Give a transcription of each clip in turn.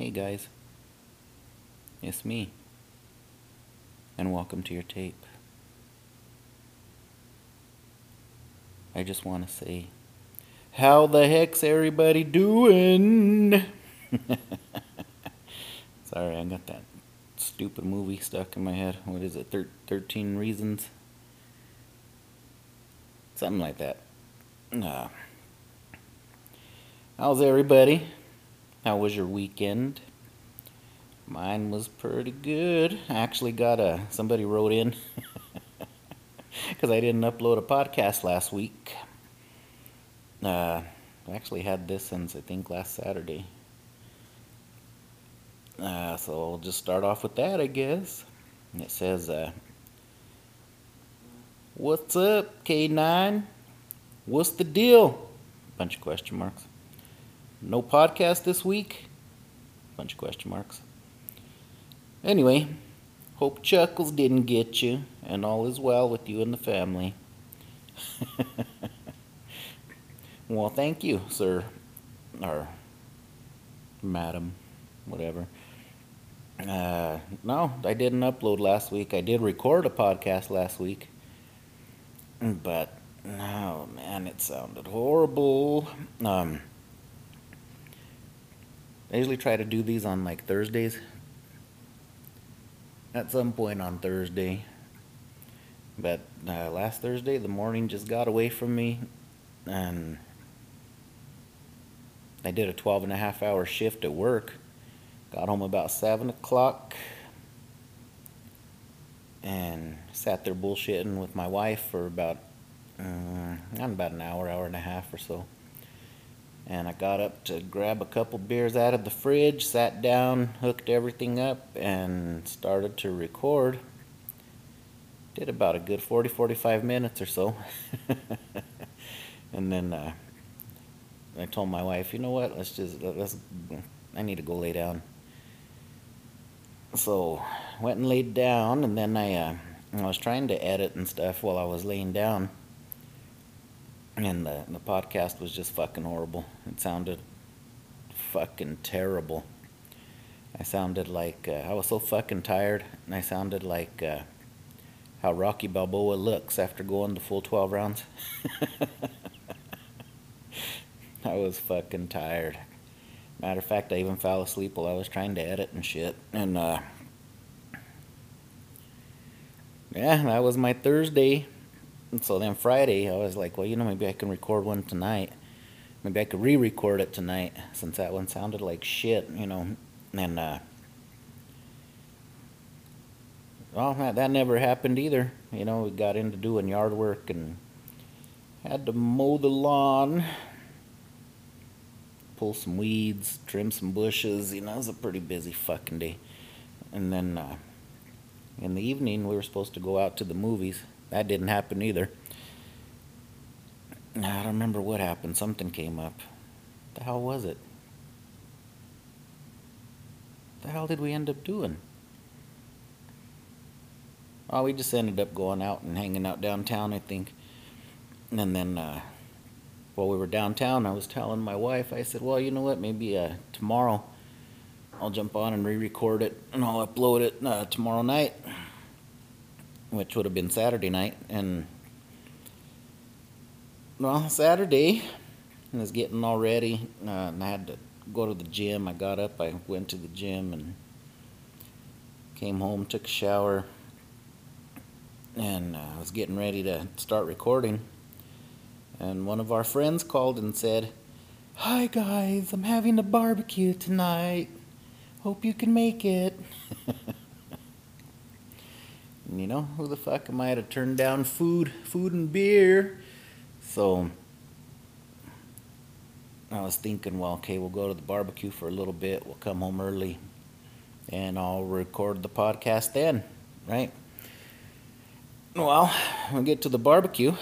Hey guys, it's me, and welcome to your tape. I just want to say, how the heck's everybody doing? Sorry, I got that stupid movie stuck in my head. What is it? Thir- 13 Reasons? Something like that. Uh, how's everybody? How was your weekend? Mine was pretty good. I actually got a somebody wrote in because I didn't upload a podcast last week. Uh, I actually had this since I think last Saturday. Uh, so I'll just start off with that, I guess. It says, uh, "What's up, K9? What's the deal?" Bunch of question marks. No podcast this week? Bunch of question marks. Anyway, hope Chuckles didn't get you, and all is well with you and the family. well, thank you, sir, or madam, whatever. Uh, no, I didn't upload last week. I did record a podcast last week, but oh man, it sounded horrible. Um, I usually try to do these on like Thursdays. At some point on Thursday. But uh, last Thursday, the morning just got away from me. And I did a 12 and a half hour shift at work. Got home about 7 o'clock. And sat there bullshitting with my wife for about, uh, about an hour, hour and a half or so and I got up to grab a couple beers out of the fridge, sat down, hooked everything up, and started to record. Did about a good 40 45 minutes or so. and then uh, I told my wife, you know what, let's just, let's, I need to go lay down. So went and laid down, and then I, uh, I was trying to edit and stuff while I was laying down and the the podcast was just fucking horrible. It sounded fucking terrible. I sounded like uh, I was so fucking tired, and I sounded like uh, how Rocky Balboa looks after going the full twelve rounds. I was fucking tired. Matter of fact, I even fell asleep while I was trying to edit and shit. And uh, yeah, that was my Thursday. So then Friday, I was like, well, you know, maybe I can record one tonight. Maybe I could re-record it tonight since that one sounded like shit, you know. And uh, well, that, that never happened either. You know, we got into doing yard work and had to mow the lawn, pull some weeds, trim some bushes. You know, it was a pretty busy fucking day. And then uh, in the evening, we were supposed to go out to the movies. That didn't happen either. I don't remember what happened. Something came up. The hell was it? The hell did we end up doing? Oh, we just ended up going out and hanging out downtown, I think. And then, uh, while we were downtown, I was telling my wife, I said, well, you know what, maybe uh, tomorrow I'll jump on and re record it and I'll upload it uh, tomorrow night which would have been Saturday night. And, well, Saturday, I was getting all ready, uh, and I had to go to the gym. I got up, I went to the gym, and came home, took a shower, and uh, I was getting ready to start recording. And one of our friends called and said, Hi guys, I'm having a barbecue tonight. Hope you can make it. And you know, who the fuck am I to turn down food, food and beer? So I was thinking, well, okay, we'll go to the barbecue for a little bit. We'll come home early, and I'll record the podcast then, right? Well, we get to the barbecue,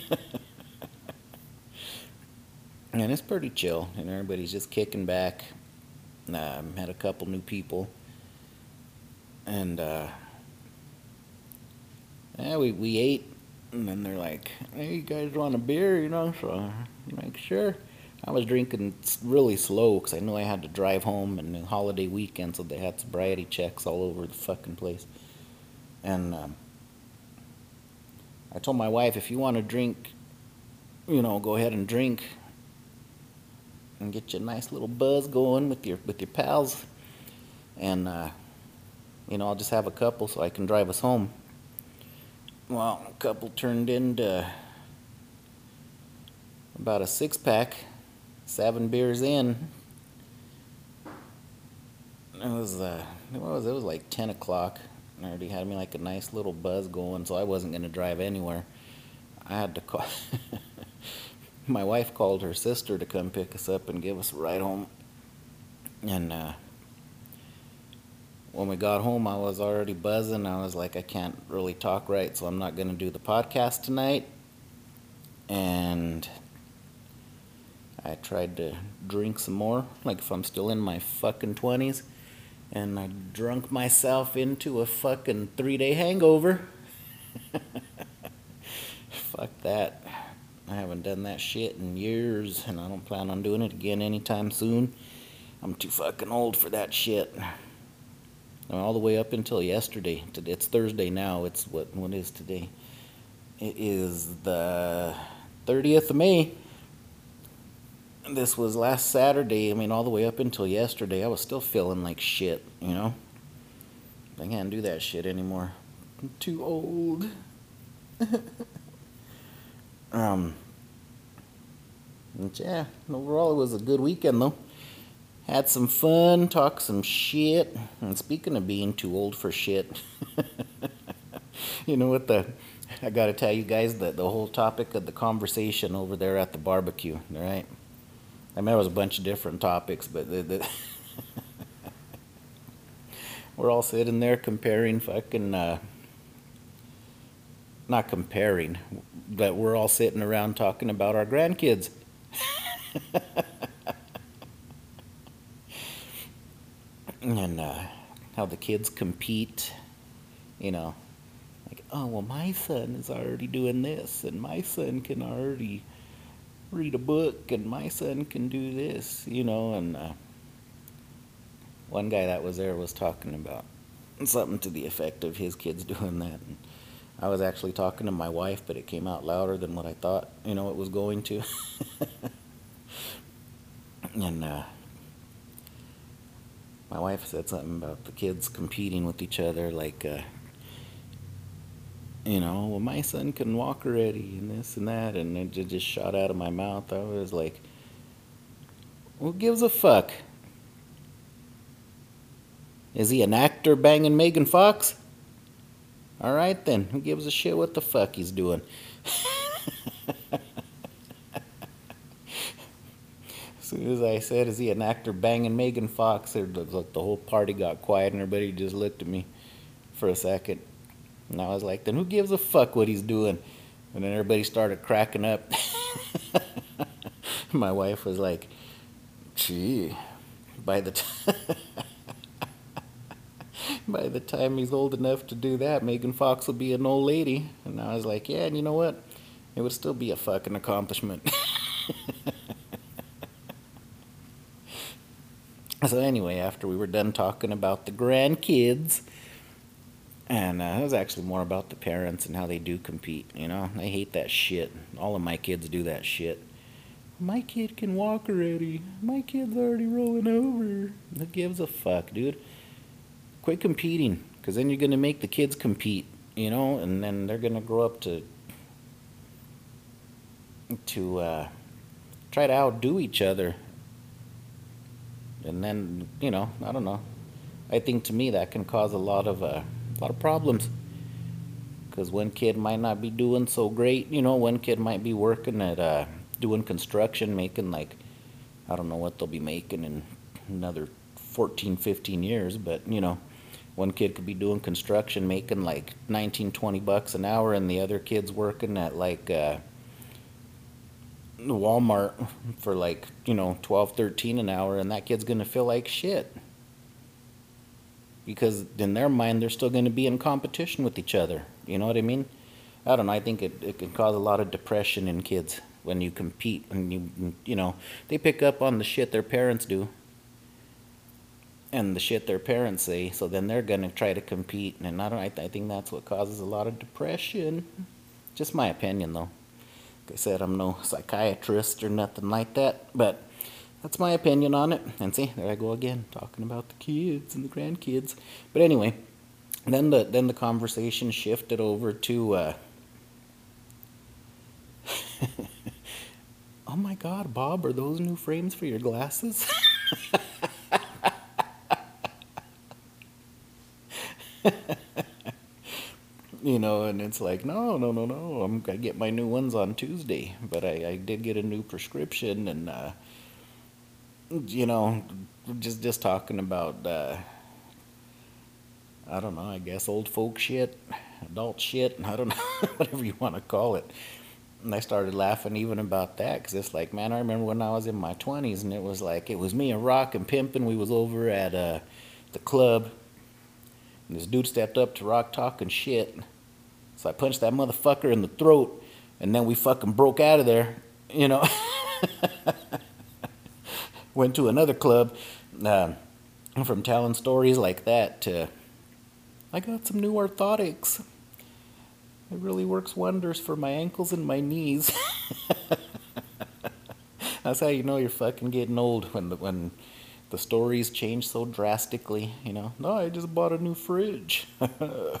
and it's pretty chill, and everybody's just kicking back. Um, had a couple new people, and uh, yeah, we, we ate, and then they're like, hey, you guys want a beer, you know? So I'm like, sure. I was drinking really slow because I knew I had to drive home and the holiday weekend, so they had sobriety checks all over the fucking place. And um, I told my wife, if you want to drink, you know, go ahead and drink and get you a nice little buzz going with your with your pals, and uh, you know, I'll just have a couple so I can drive us home. Well, a couple turned into about a six pack seven beers in, it was uh, it was it was like ten o'clock. And already had me like a nice little buzz going, so I wasn't gonna drive anywhere. I had to call. My wife called her sister to come pick us up and give us a ride home. And uh, when we got home, I was already buzzing. I was like, I can't really talk right, so I'm not gonna do the podcast tonight. And I tried to drink some more, like if I'm still in my fucking 20s, and I drunk myself into a fucking three day hangover. Fuck that. I haven't done that shit in years, and I don't plan on doing it again anytime soon. I'm too fucking old for that shit. I mean, all the way up until yesterday. It's Thursday now. It's what? What is today? It is the 30th of May this was last Saturday. I mean, all the way up until yesterday, I was still feeling like shit, you know? I can't do that shit anymore. I'm too old. um, yeah, overall, it was a good weekend, though. Had some fun, talked some shit. And speaking of being too old for shit, you know what the. I gotta tell you guys that the whole topic of the conversation over there at the barbecue, right? I mean, there was a bunch of different topics, but the, the we're all sitting there comparing fucking, uh, not comparing, but we're all sitting around talking about our grandkids. and uh, how the kids compete, you know, like, oh, well, my son is already doing this, and my son can already read a book and my son can do this, you know. And uh, one guy that was there was talking about something to the effect of his kids doing that. And I was actually talking to my wife, but it came out louder than what I thought, you know, it was going to. and uh, my wife said something about the kids competing with each other, like. Uh, you know, well, my son can walk already, and this and that, and it just shot out of my mouth. I was like, who gives a fuck? Is he an actor banging Megan Fox? All right then, who gives a shit what the fuck he's doing? soon as I said, "Is he an actor banging Megan Fox?" the whole party got quiet and everybody just looked at me for a second. And I was like, then who gives a fuck what he's doing? And then everybody started cracking up. My wife was like, gee, by the by the time he's old enough to do that, Megan Fox will be an old lady. And I was like, yeah, and you know what? It would still be a fucking accomplishment. so anyway, after we were done talking about the grandkids, and uh, it was actually more about the parents and how they do compete. You know, I hate that shit. All of my kids do that shit. My kid can walk already. My kid's already rolling over. Who gives a fuck, dude? Quit competing, because then you're to make the kids compete, you know, and then they're to grow up to to uh, try to outdo each other. And then, you know, I don't know. I think to me that can cause a lot of uh, lot of problems. Because one kid might not be doing so great, you know, one kid might be working at uh, doing construction, making like, I don't know what they'll be making in another 14, 15 years, but you know, one kid could be doing construction making like 19, 20 bucks an hour, and the other kid's working at like uh, Walmart for like, you know, 12, 13 an hour, and that kid's gonna feel like shit because in their mind they're still going to be in competition with each other. You know what I mean? I don't know. I think it, it can cause a lot of depression in kids. when you compete and you you know they pick up on the shit their parents do and the shit their parents say so then they're gonna try to compete and I don't I, I think that's what causes a lot of depression just my opinion though like I said I'm no psychiatrist or nothing like that but that's my opinion on it. And see there I go again talking about the kids and the grandkids. But anyway then the then the conversation shifted over to uh, oh my god bob are those new frames for your glasses you know and it's like no no no no i'm gonna get my new ones on tuesday but i, I did get a new prescription and uh, you know just just talking about uh, I don't know, I guess old folk shit, adult shit, I don't know, whatever you want to call it. And I started laughing even about that because it's like, man, I remember when I was in my 20s and it was like, it was me and Rock and Pimpin'. We was over at uh, the club and this dude stepped up to Rock talking shit. So I punched that motherfucker in the throat and then we fucking broke out of there, you know. Went to another club uh, from telling stories like that to I got some new orthotics. It really works wonders for my ankles and my knees. That's how you know you're fucking getting old when the when the stories change so drastically. You know, no, I just bought a new fridge. I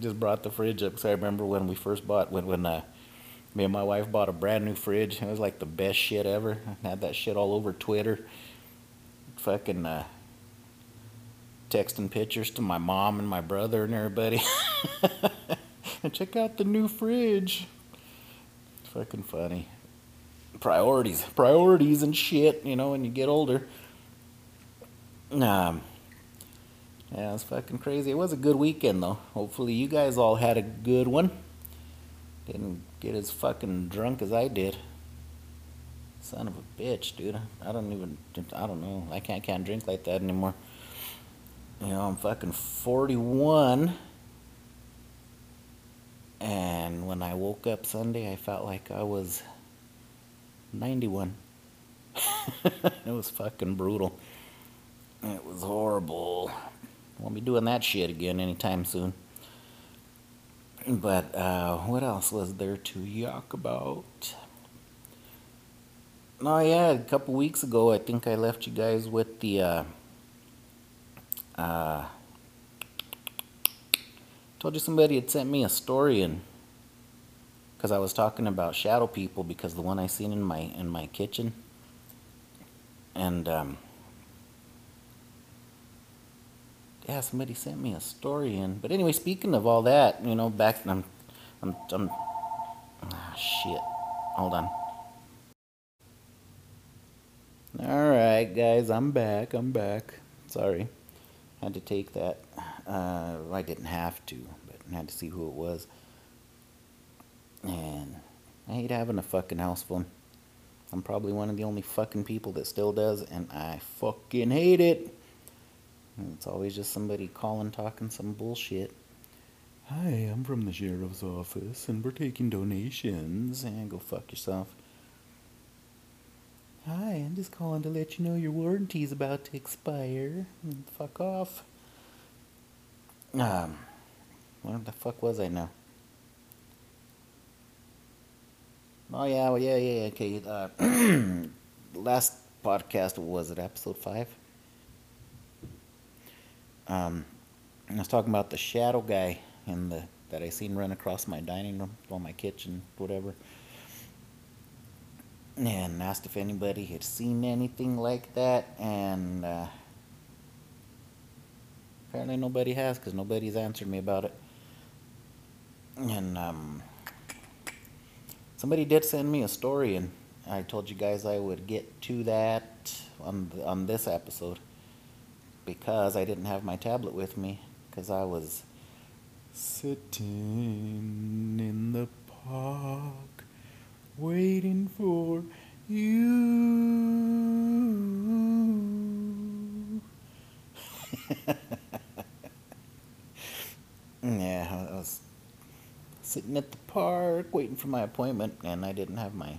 just brought the fridge up because I remember when we first bought when when uh, me and my wife bought a brand new fridge. It was like the best shit ever. I had that shit all over Twitter. Fucking. Uh, texting pictures to my mom and my brother and everybody. and check out the new fridge. It's fucking funny. Priorities, priorities and shit, you know, when you get older. Um, yeah, it's fucking crazy. It was a good weekend though. Hopefully you guys all had a good one. Didn't get as fucking drunk as I did. Son of a bitch, dude. I don't even, I don't know. I can't, can't drink like that anymore. You know, I'm fucking 41. And when I woke up Sunday, I felt like I was 91. it was fucking brutal. It was horrible. Won't be doing that shit again anytime soon. But uh, what else was there to yuck about? Oh yeah, a couple weeks ago, I think I left you guys with the uh, uh, told you somebody had sent me a story and because I was talking about shadow people because the one I seen in my in my kitchen. And um, yeah somebody sent me a story in. But anyway speaking of all that you know back I'm I'm, I'm ah, shit. Hold on. All right guys I'm back I'm back. Sorry had to take that. Uh, I didn't have to, but I had to see who it was. And I hate having a fucking house phone. I'm probably one of the only fucking people that still does, and I fucking hate it. It's always just somebody calling, talking some bullshit. Hi, I'm from the sheriff's office, and we're taking donations. And go fuck yourself. Hi, I'm just calling to let you know your warranty's about to expire. Fuck off. Um, where the fuck was I now? Oh yeah, well, yeah, yeah, okay. Uh, last podcast was it episode five? Um, I was talking about the shadow guy in the that I seen run across my dining room, or my kitchen, whatever and asked if anybody had seen anything like that, and uh, apparently nobody has because nobody's answered me about it. And um, somebody did send me a story, and I told you guys I would get to that on on this episode because I didn't have my tablet with me because I was sitting in the park waiting for you. yeah, that was sitting at the park waiting for my appointment, and I didn't have my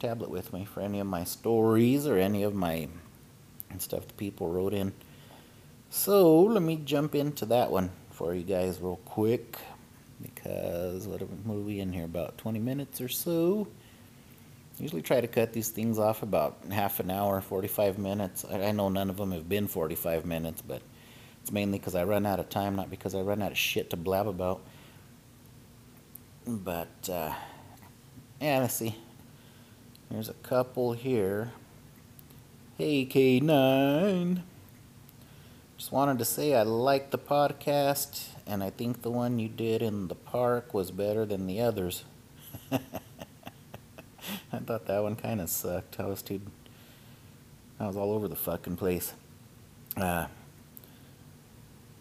tablet with me for any of my stories or any of my stuff the people wrote in. So let me jump into that one for you guys real quick because what are we in here about 20 minutes or so? Usually try to cut these things off about half an hour 45 minutes. I, know none of them have been 45 minutes but it's mainly because I run out of time not because I run out of shit to blab about but uh, yeah let's see there's a couple here hey K9 just wanted to say I like the podcast, and I think the one you did in the park was better than the others. I thought that one kind of sucked. I was too. I was all over the fucking place. Uh,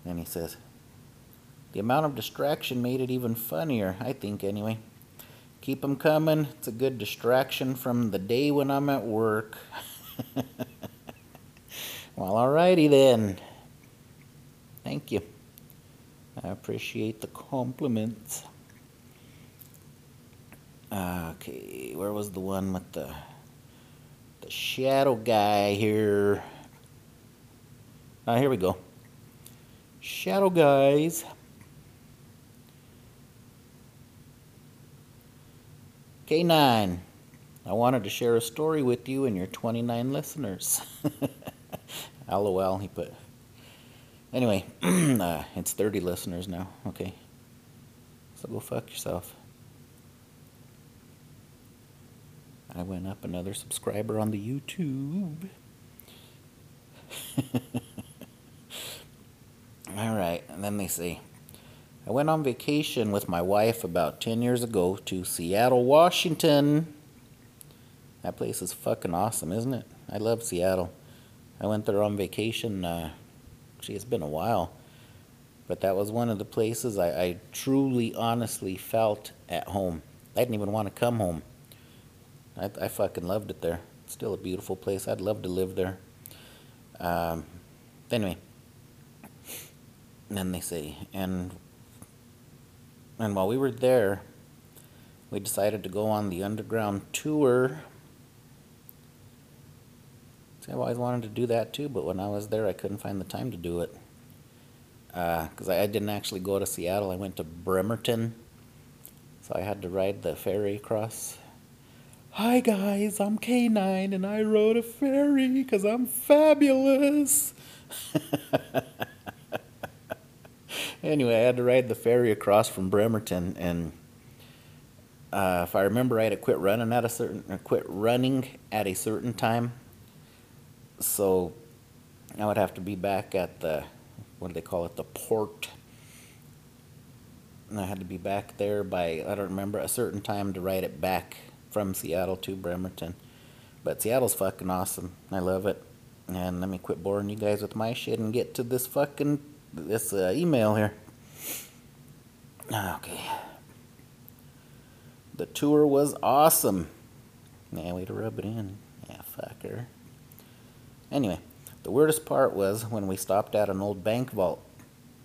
then he says, The amount of distraction made it even funnier, I think, anyway. Keep 'em coming. It's a good distraction from the day when I'm at work. well, alrighty then. Thank you. I appreciate the compliments. Okay, where was the one with the the shadow guy here? Ah, here we go. Shadow guys. K9. I wanted to share a story with you and your 29 listeners. LOL, he put. Anyway, uh, it's 30 listeners now. Okay. So go fuck yourself. I went up another subscriber on the YouTube. All right, and then they say, I went on vacation with my wife about 10 years ago to Seattle, Washington. That place is fucking awesome, isn't it? I love Seattle. I went there on vacation. Uh, Gee, it's been a while. But that was one of the places I, I truly, honestly felt at home. I didn't even want to come home. I, I fucking loved it there. It's still a beautiful place. I'd love to live there. Um, anyway, and then they say, and and while we were there, we decided to go on the underground tour See, I've always wanted to do that too, but when I was there, I couldn't find the time to do it. Because uh, I, I didn't actually go to Seattle. I went to Bremerton. So I had to ride the ferry across. Hi guys, I'm K9 and I rode a ferry because I'm fabulous. anyway, I had to ride the ferry across from Bremerton, and uh, if I remember right, it quit running at a certain, quit running at a certain time. So I would have to be back at the what do they call it the port. And I had to be back there by I don't remember a certain time to ride it back from Seattle to Bremerton. But Seattle's fucking awesome. I love it. And let me quit boring you guys with my shit and get to this fucking this uh, email here. Okay. The tour was awesome. Yeah way to rub it in. Yeah fucker Anyway, the weirdest part was when we stopped at an old bank vault.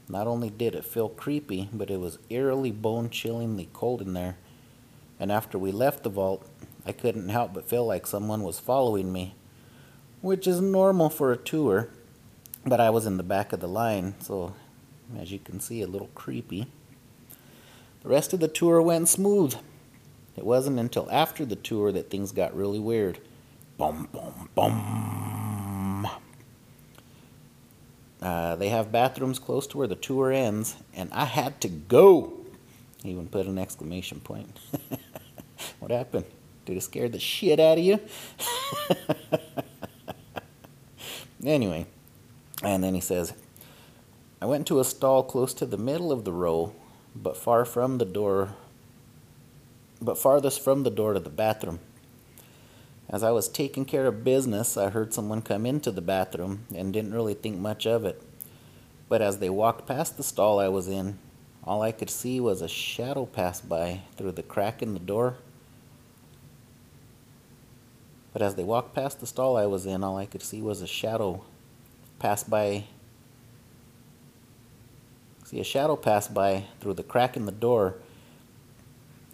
Not only did it feel creepy, but it was eerily bone chillingly cold in there. And after we left the vault, I couldn't help but feel like someone was following me, which is normal for a tour, but I was in the back of the line, so as you can see, a little creepy. The rest of the tour went smooth. It wasn't until after the tour that things got really weird. Boom, boom, boom. Uh, they have bathrooms close to where the tour ends, and I had to go. He even put an exclamation point. what happened? Did it scare the shit out of you? anyway, and then he says, I went to a stall close to the middle of the row, but far from the door, but farthest from the door to the bathroom. As I was taking care of business, I heard someone come into the bathroom and didn't really think much of it. But as they walked past the stall I was in, all I could see was a shadow pass by through the crack in the door. But as they walked past the stall I was in, all I could see was a shadow pass by. See a shadow pass by through the crack in the door,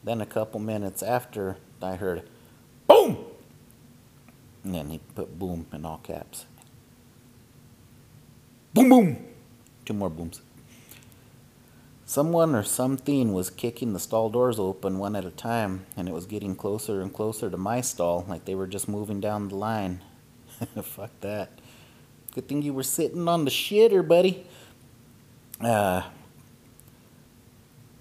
Then a couple minutes after, I heard boom! And then he put boom in all caps. Boom, boom! Two more booms. Someone or something was kicking the stall doors open one at a time, and it was getting closer and closer to my stall, like they were just moving down the line. Fuck that. Good thing you were sitting on the shitter, buddy. Uh,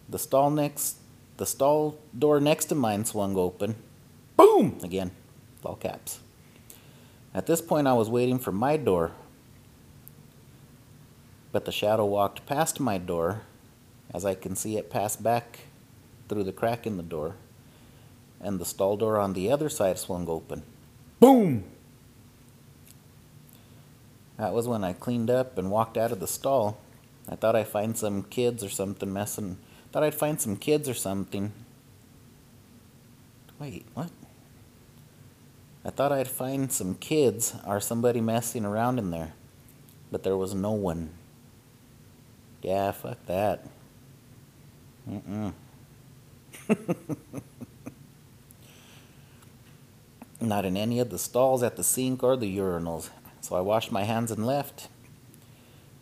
the stall next, the stall door next to mine swung open. Boom! Again, all caps. At this point, I was waiting for my door, but the shadow walked past my door as I can see it pass back through the crack in the door, and the stall door on the other side swung open. Boom! That was when I cleaned up and walked out of the stall. I thought I'd find some kids or something messing. Thought I'd find some kids or something. Wait, what? I thought I'd find some kids or somebody messing around in there. But there was no one. Yeah, fuck that. Mm-mm. Not in any of the stalls at the sink or the urinals. So I washed my hands and left.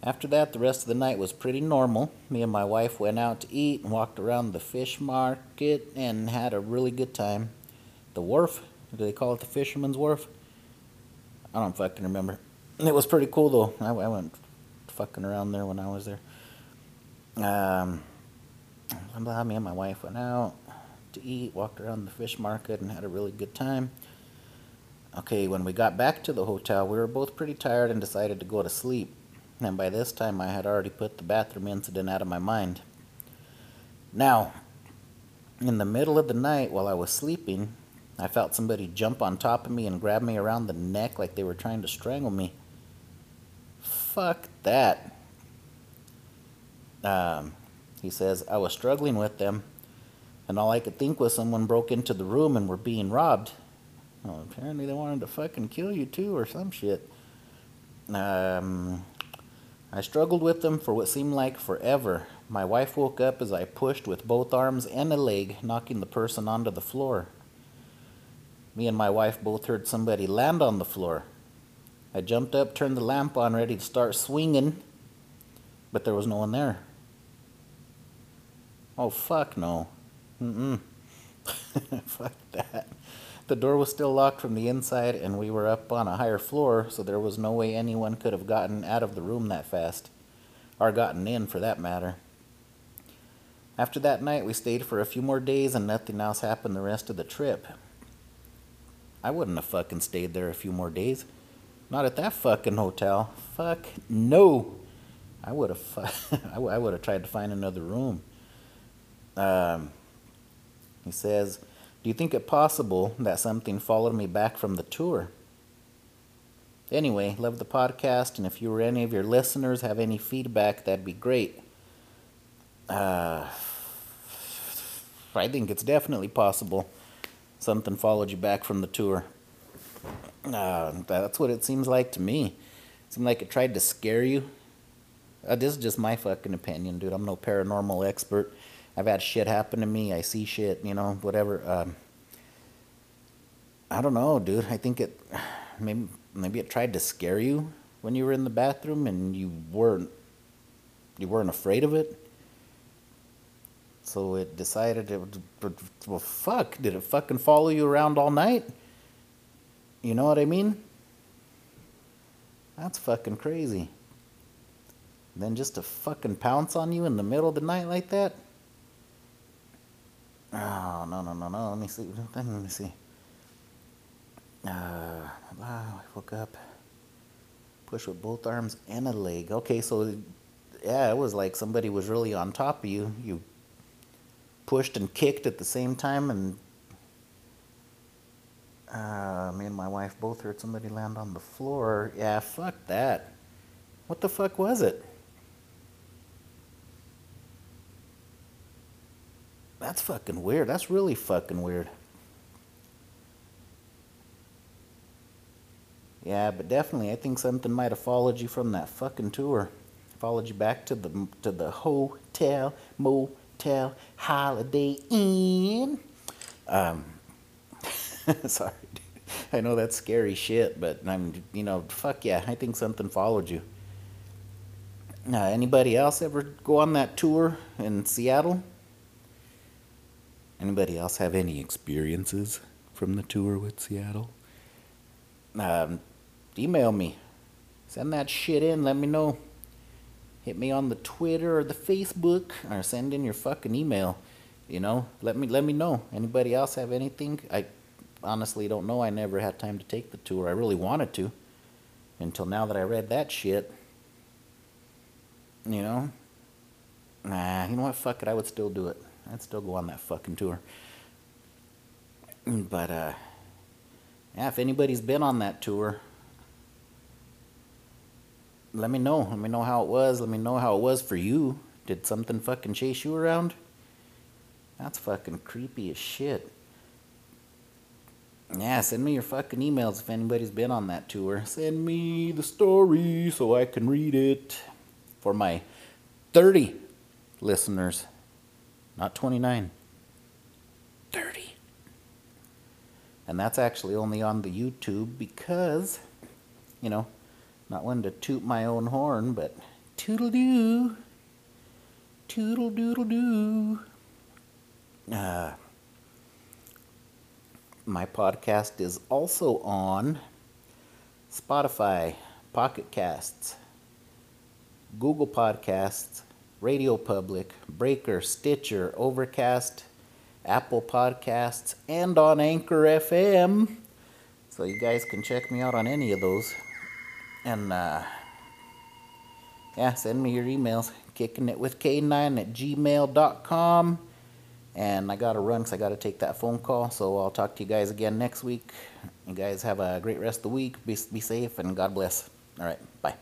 After that, the rest of the night was pretty normal. Me and my wife went out to eat and walked around the fish market and had a really good time. The wharf, do they call it the fisherman's wharf? I don't fucking remember. It was pretty cool though. I, I went fucking around there when I was there. Um, me and my wife went out to eat, walked around the fish market, and had a really good time. Okay, when we got back to the hotel, we were both pretty tired and decided to go to sleep. And by this time, I had already put the bathroom incident out of my mind. Now, in the middle of the night while I was sleeping, I felt somebody jump on top of me and grab me around the neck like they were trying to strangle me. Fuck that. Um, he says, I was struggling with them, and all I could think was someone broke into the room and were being robbed. Apparently they wanted to fucking kill you too, or some shit. Um, I struggled with them for what seemed like forever. My wife woke up as I pushed with both arms and a leg, knocking the person onto the floor. Me and my wife both heard somebody land on the floor. I jumped up, turned the lamp on, ready to start swinging, but there was no one there. Oh, fuck no. Mm-mm. fuck that. The door was still locked from the inside, and we were up on a higher floor, so there was no way anyone could have gotten out of the room that fast. Or gotten in, for that matter. After that night, we stayed for a few more days, and nothing else happened the rest of the trip. I wouldn't have fucking stayed there a few more days. Not at that fucking hotel. Fuck no. I would have. Fu- I would have tried to find another room. Um, he says, Do you think it possible that something followed me back from the tour? Anyway, love the podcast, and if you or any of your listeners have any feedback, that'd be great. Uh, I think it's definitely possible something followed you back from the tour. Uh, that's what it seems like to me. It seemed like it tried to scare you. Uh, this is just my fucking opinion, dude. I'm no paranormal expert. I've had shit happen to me. I see shit, you know, whatever. Um, I don't know, dude. I think it maybe maybe it tried to scare you when you were in the bathroom and you weren't you weren't afraid of it. So it decided it would, well fuck, did it fucking follow you around all night? You know what I mean? That's fucking crazy. then just to fucking pounce on you in the middle of the night like that? Oh, no, no, no, no. Let me see. Let me see. Uh, wow, I woke up. Push with both arms and a leg. Okay, so yeah, it was like somebody was really on top of you. You pushed and kicked at the same time, and uh, me and my wife both heard somebody land on the floor. Yeah, fuck that. What the fuck was it? That's fucking weird. That's really fucking weird. Yeah, but definitely, I think something might have followed you from that fucking tour. Followed you back to the to the hotel, motel, Holiday Inn. Um, sorry, dude. I know that's scary shit, but I'm, you know, fuck yeah, I think something followed you. Uh, anybody else ever go on that tour in Seattle? Anybody else have any experiences from the tour with Seattle? Um, email me. Send that shit in. Let me know. Hit me on the Twitter or the Facebook, or send in your fucking email. You know, let me let me know. Anybody else have anything? I honestly don't know. I never had time to take the tour. I really wanted to, until now that I read that shit. You know, nah. You know what? Fuck it. I would still do it. I'd still go on that fucking tour. But uh, yeah. If anybody's been on that tour, let me know. Let me know how it was. Let me know how it was for you. Did something fucking chase you around? That's fucking creepy as shit. Yeah, send me your fucking emails if anybody's been on that tour. Send me the story so I can read it for my 30 listeners, not 29. 30. And that's actually only on the YouTube because, you know, not one to toot my own horn, but toodle doo. Toodle doodle doo. Uh, my podcast is also on Spotify, Pocket Casts, Google Podcasts, Radio Public, Breaker, Stitcher, Overcast, Apple Podcasts, and on Anchor FM. So you guys can check me out on any of those. And uh, yeah, send me your emails. Kicking it with K9 at gmail.com. And I got to run because I got to take that phone call. So I'll talk to you guys again next week. You guys have a great rest of the week. Be, be safe and God bless. All right. Bye.